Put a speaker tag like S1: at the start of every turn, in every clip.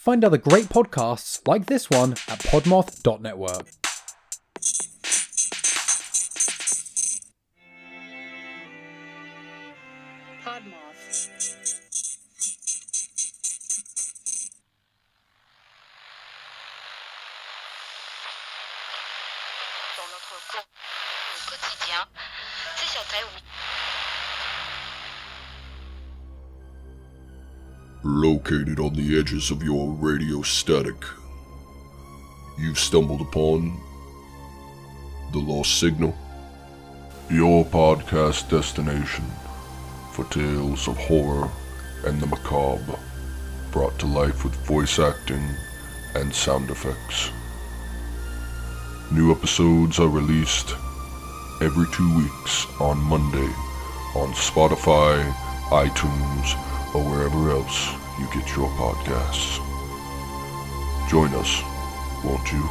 S1: Find other great podcasts like this one at podmoth.network.
S2: Located on the edges of your radio static, you've stumbled upon the Lost Signal, your podcast destination for tales of horror and the macabre, brought to life with voice acting and sound effects. New episodes are released every two weeks on Monday on Spotify, iTunes, or wherever else you get your podcasts. Join us, won't you?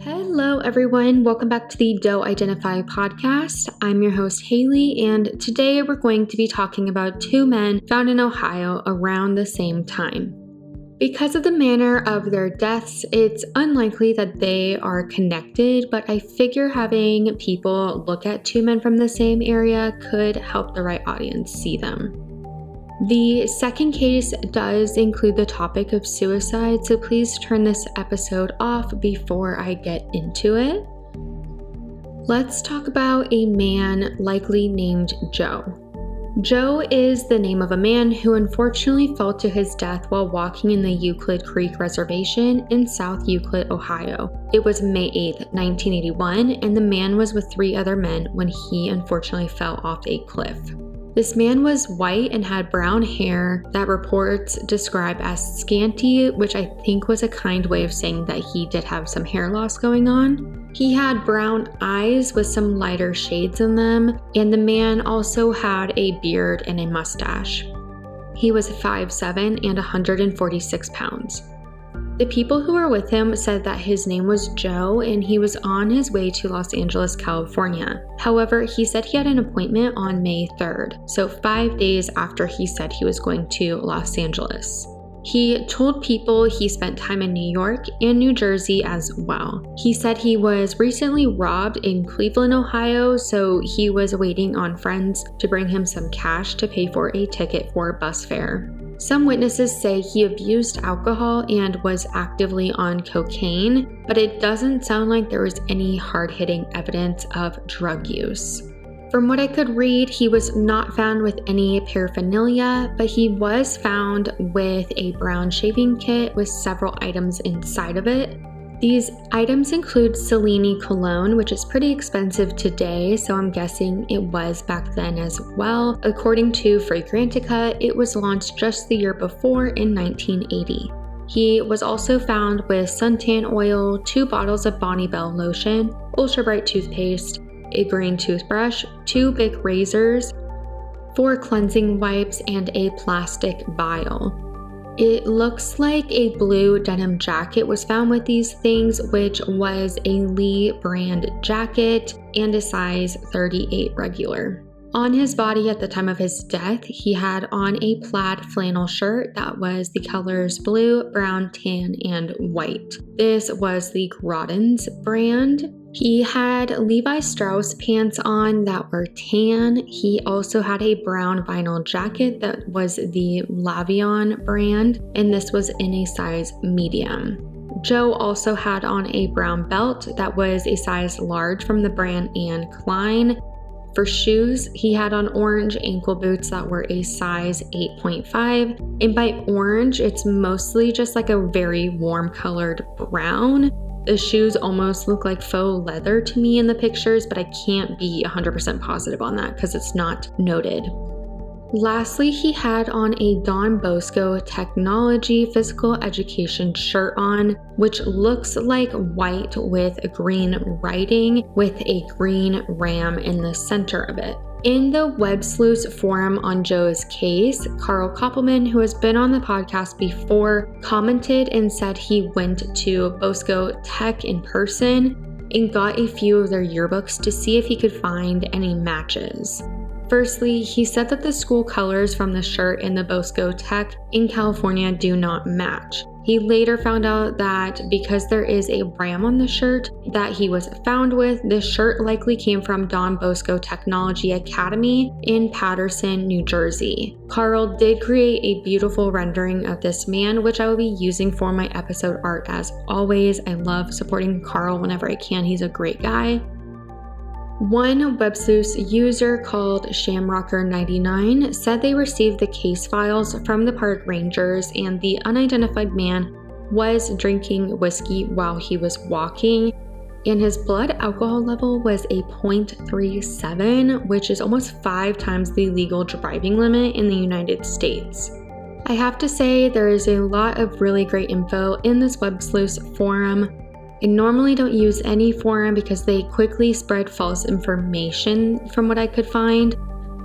S3: Hello, everyone. Welcome back to the Doe Identify podcast. I'm your host, Haley, and today we're going to be talking about two men found in Ohio around the same time. Because of the manner of their deaths, it's unlikely that they are connected, but I figure having people look at two men from the same area could help the right audience see them. The second case does include the topic of suicide, so please turn this episode off before I get into it. Let's talk about a man likely named Joe. Joe is the name of a man who unfortunately fell to his death while walking in the Euclid Creek Reservation in South Euclid, Ohio. It was May 8, 1981, and the man was with three other men when he unfortunately fell off a cliff. This man was white and had brown hair that reports describe as scanty, which I think was a kind way of saying that he did have some hair loss going on. He had brown eyes with some lighter shades in them, and the man also had a beard and a mustache. He was 5'7 and 146 pounds. The people who were with him said that his name was Joe and he was on his way to Los Angeles, California. However, he said he had an appointment on May 3rd, so five days after he said he was going to Los Angeles. He told people he spent time in New York and New Jersey as well. He said he was recently robbed in Cleveland, Ohio, so he was waiting on friends to bring him some cash to pay for a ticket for bus fare. Some witnesses say he abused alcohol and was actively on cocaine, but it doesn't sound like there was any hard hitting evidence of drug use. From what I could read, he was not found with any paraphernalia, but he was found with a brown shaving kit with several items inside of it. These items include Cellini cologne, which is pretty expensive today, so I'm guessing it was back then as well. According to Fragrantica, it was launched just the year before in 1980. He was also found with suntan oil, two bottles of Bonnie Bell lotion, Ultra Brite toothpaste, a green toothbrush, two Bic razors, four cleansing wipes, and a plastic vial. It looks like a blue denim jacket was found with these things, which was a Lee brand jacket and a size 38 regular. On his body at the time of his death, he had on a plaid flannel shirt that was the colors blue, brown, tan, and white. This was the Grodins brand. He had Levi Strauss pants on that were tan. He also had a brown vinyl jacket that was the L'avion brand, and this was in a size medium. Joe also had on a brown belt that was a size large from the brand Anne Klein. For shoes, he had on orange ankle boots that were a size 8.5. And by orange, it's mostly just like a very warm colored brown. The shoes almost look like faux leather to me in the pictures, but I can't be 100% positive on that because it's not noted. Lastly, he had on a Don Bosco Technology Physical Education shirt on, which looks like white with green writing with a green ram in the center of it. In the Web Sleuths forum on Joe's case, Carl Koppelman, who has been on the podcast before, commented and said he went to Bosco Tech in person and got a few of their yearbooks to see if he could find any matches. Firstly, he said that the school colors from the shirt in the Bosco Tech in California do not match. He later found out that because there is a ram on the shirt that he was found with, this shirt likely came from Don Bosco Technology Academy in Paterson, New Jersey. Carl did create a beautiful rendering of this man, which I will be using for my episode art as always. I love supporting Carl whenever I can, he's a great guy. One WebSleuth user called Shamrocker99 said they received the case files from the park rangers and the unidentified man was drinking whiskey while he was walking and his blood alcohol level was a 0.37, which is almost five times the legal driving limit in the United States. I have to say, there is a lot of really great info in this WebSleuth forum. I normally don't use any forum because they quickly spread false information from what I could find,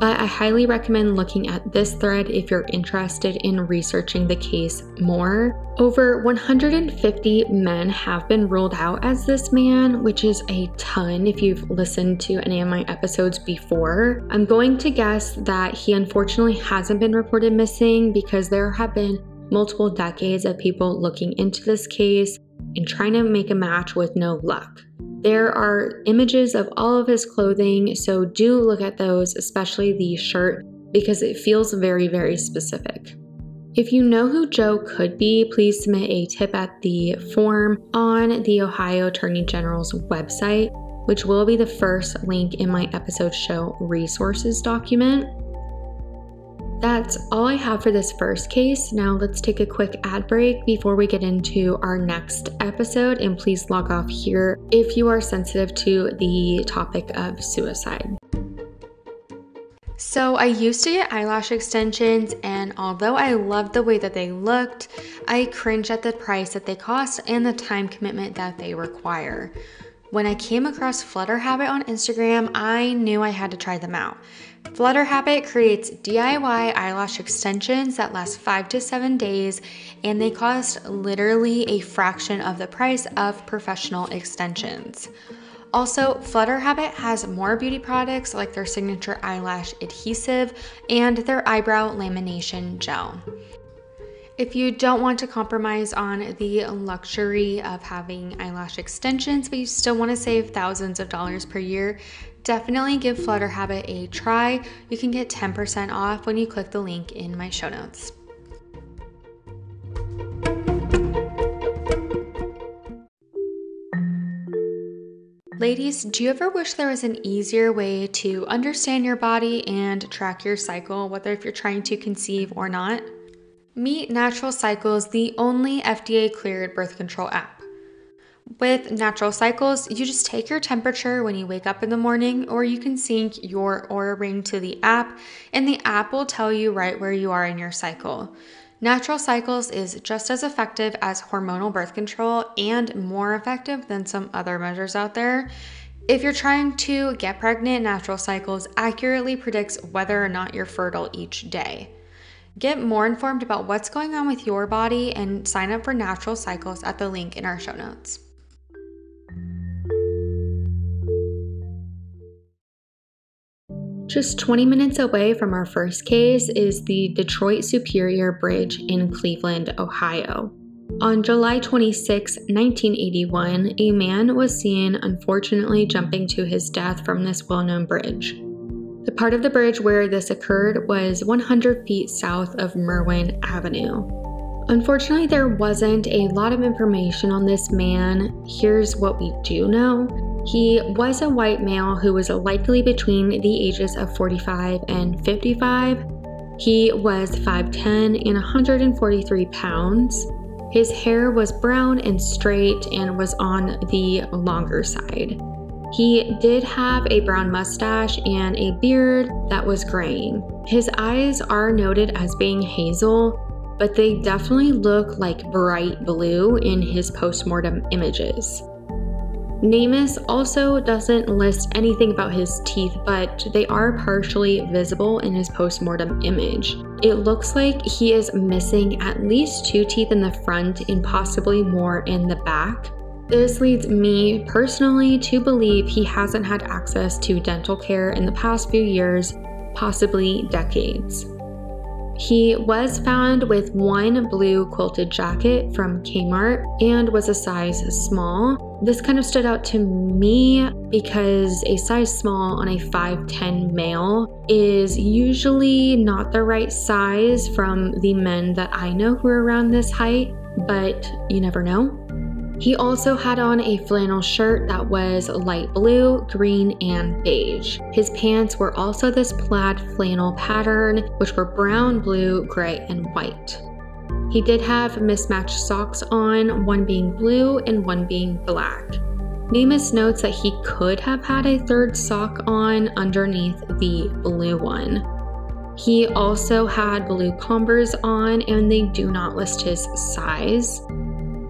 S3: but I highly recommend looking at this thread if you're interested in researching the case more. Over 150 men have been ruled out as this man, which is a ton if you've listened to any of my episodes before. I'm going to guess that he unfortunately hasn't been reported missing because there have been multiple decades of people looking into this case and trying to make a match with no luck. There are images of all of his clothing, so do look at those, especially the shirt, because it feels very, very specific. If you know who Joe could be, please submit a tip at the form on the Ohio Attorney General's website, which will be the first link in my episode show resources document. That's all I have for this first case. Now let's take a quick ad break before we get into our next episode. And please log off here if you are sensitive to the topic of suicide. So, I used to get eyelash extensions, and although I loved the way that they looked, I cringe at the price that they cost and the time commitment that they require. When I came across Flutter Habit on Instagram, I knew I had to try them out. Flutter Habit creates DIY eyelash extensions that last five to seven days, and they cost literally a fraction of the price of professional extensions. Also, Flutter Habit has more beauty products like their signature eyelash adhesive and their eyebrow lamination gel. If you don't want to compromise on the luxury of having eyelash extensions, but you still want to save thousands of dollars per year, definitely give Flutter Habit a try. You can get 10% off when you click the link in my show notes. Ladies, do you ever wish there was an easier way to understand your body and track your cycle, whether if you're trying to conceive or not? Meet Natural Cycles, the only FDA cleared birth control app. With Natural Cycles, you just take your temperature when you wake up in the morning, or you can sync your Oura Ring to the app, and the app will tell you right where you are in your cycle. Natural Cycles is just as effective as hormonal birth control and more effective than some other measures out there. If you're trying to get pregnant, Natural Cycles accurately predicts whether or not you're fertile each day. Get more informed about what's going on with your body and sign up for Natural Cycles at the link in our show notes. Just 20 minutes away from our first case is the Detroit Superior Bridge in Cleveland, Ohio. On July 26, 1981, a man was seen unfortunately jumping to his death from this well known bridge. The part of the bridge where this occurred was 100 feet south of Merwin Avenue. Unfortunately, there wasn't a lot of information on this man. Here's what we do know. He was a white male who was likely between the ages of 45 and 55. He was 5'10 and 143 pounds. His hair was brown and straight and was on the longer side. He did have a brown mustache and a beard that was graying. His eyes are noted as being hazel, but they definitely look like bright blue in his postmortem images. Namus also doesn't list anything about his teeth, but they are partially visible in his postmortem image. It looks like he is missing at least two teeth in the front and possibly more in the back. This leads me personally to believe he hasn't had access to dental care in the past few years, possibly decades. He was found with one blue quilted jacket from Kmart and was a size small. This kind of stood out to me because a size small on a 5'10 male is usually not the right size from the men that I know who are around this height, but you never know. He also had on a flannel shirt that was light blue, green, and beige. His pants were also this plaid flannel pattern, which were brown, blue, gray, and white. He did have mismatched socks on, one being blue and one being black. Namus notes that he could have had a third sock on underneath the blue one. He also had blue Converse on, and they do not list his size.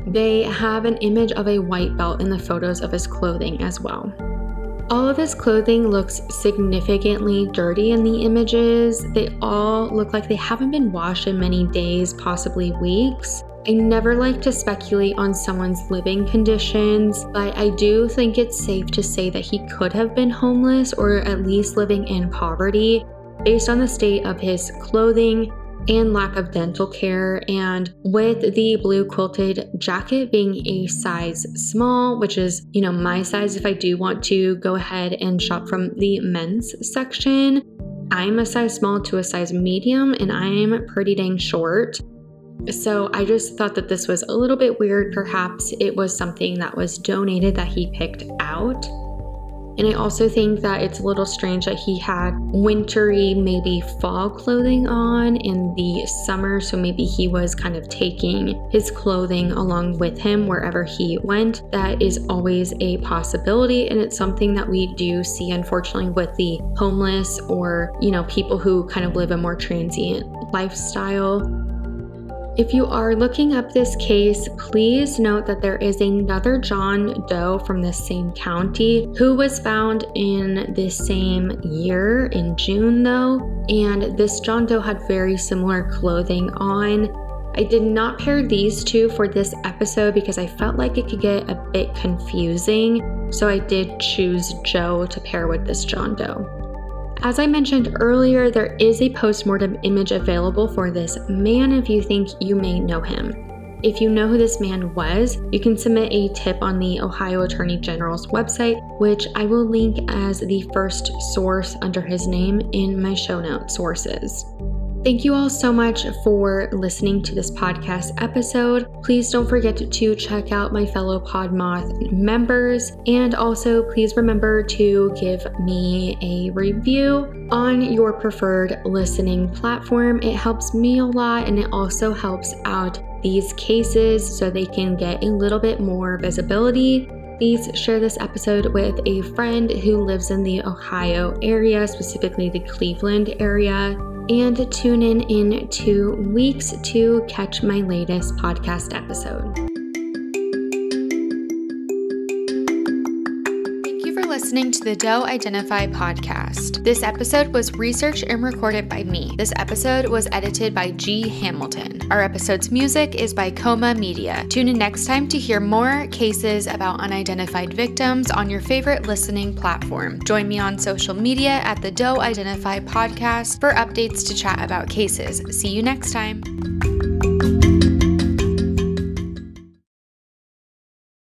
S3: They have an image of a white belt in the photos of his clothing as well. All of his clothing looks significantly dirty in the images. They all look like they haven't been washed in many days, possibly weeks. I never like to speculate on someone's living conditions, but I do think it's safe to say that he could have been homeless or at least living in poverty based on the state of his clothing, and lack of dental care. And with the blue quilted jacket being a size small, which is, you know, my size if I do want to go ahead and shop from the men's section, I'm a size small to a size medium and I'm pretty dang short. So I just thought that this was a little bit weird. Perhaps it was something that was donated that he picked out. And I also think that it's a little strange that he had wintry, maybe fall clothing on in the summer. So maybe he was kind of taking his clothing along with him wherever he went. That is always a possibility. And it's something that we do see, unfortunately, with the homeless or, you know, people who kind of live a more transient lifestyle. If you are looking up this case, please note that there is another John Doe from the same county who was found in the same year in June, though. And this John Doe had very similar clothing on. I did not pair these two for this episode because I felt like it could get a bit confusing. So I did choose Joe to pair with this John Doe. As I mentioned earlier, there is a postmortem image available for this man if you think you may know him. If you know who this man was, you can submit a tip on the Ohio Attorney General's website, which I will link as the first source under his name in my show note sources. Thank you all so much for listening to this podcast episode. Please don't forget to check out my fellow Podmoth members. And also, please remember to give me a review on your preferred listening platform. It helps me a lot and it also helps out these cases so they can get a little bit more visibility please share this episode with a friend who lives in the Ohio area, specifically the Cleveland area and tune in in two weeks to catch my latest podcast episode. Listening to the Doe Identify podcast. This episode was researched and recorded by me. This episode was edited by G. Hamilton. Our episode's music is by Coma Media. Tune in next time to hear more cases about unidentified victims on your favorite listening platform. Join me on social media at the Doe Identify podcast for updates to chat about cases. See you next time.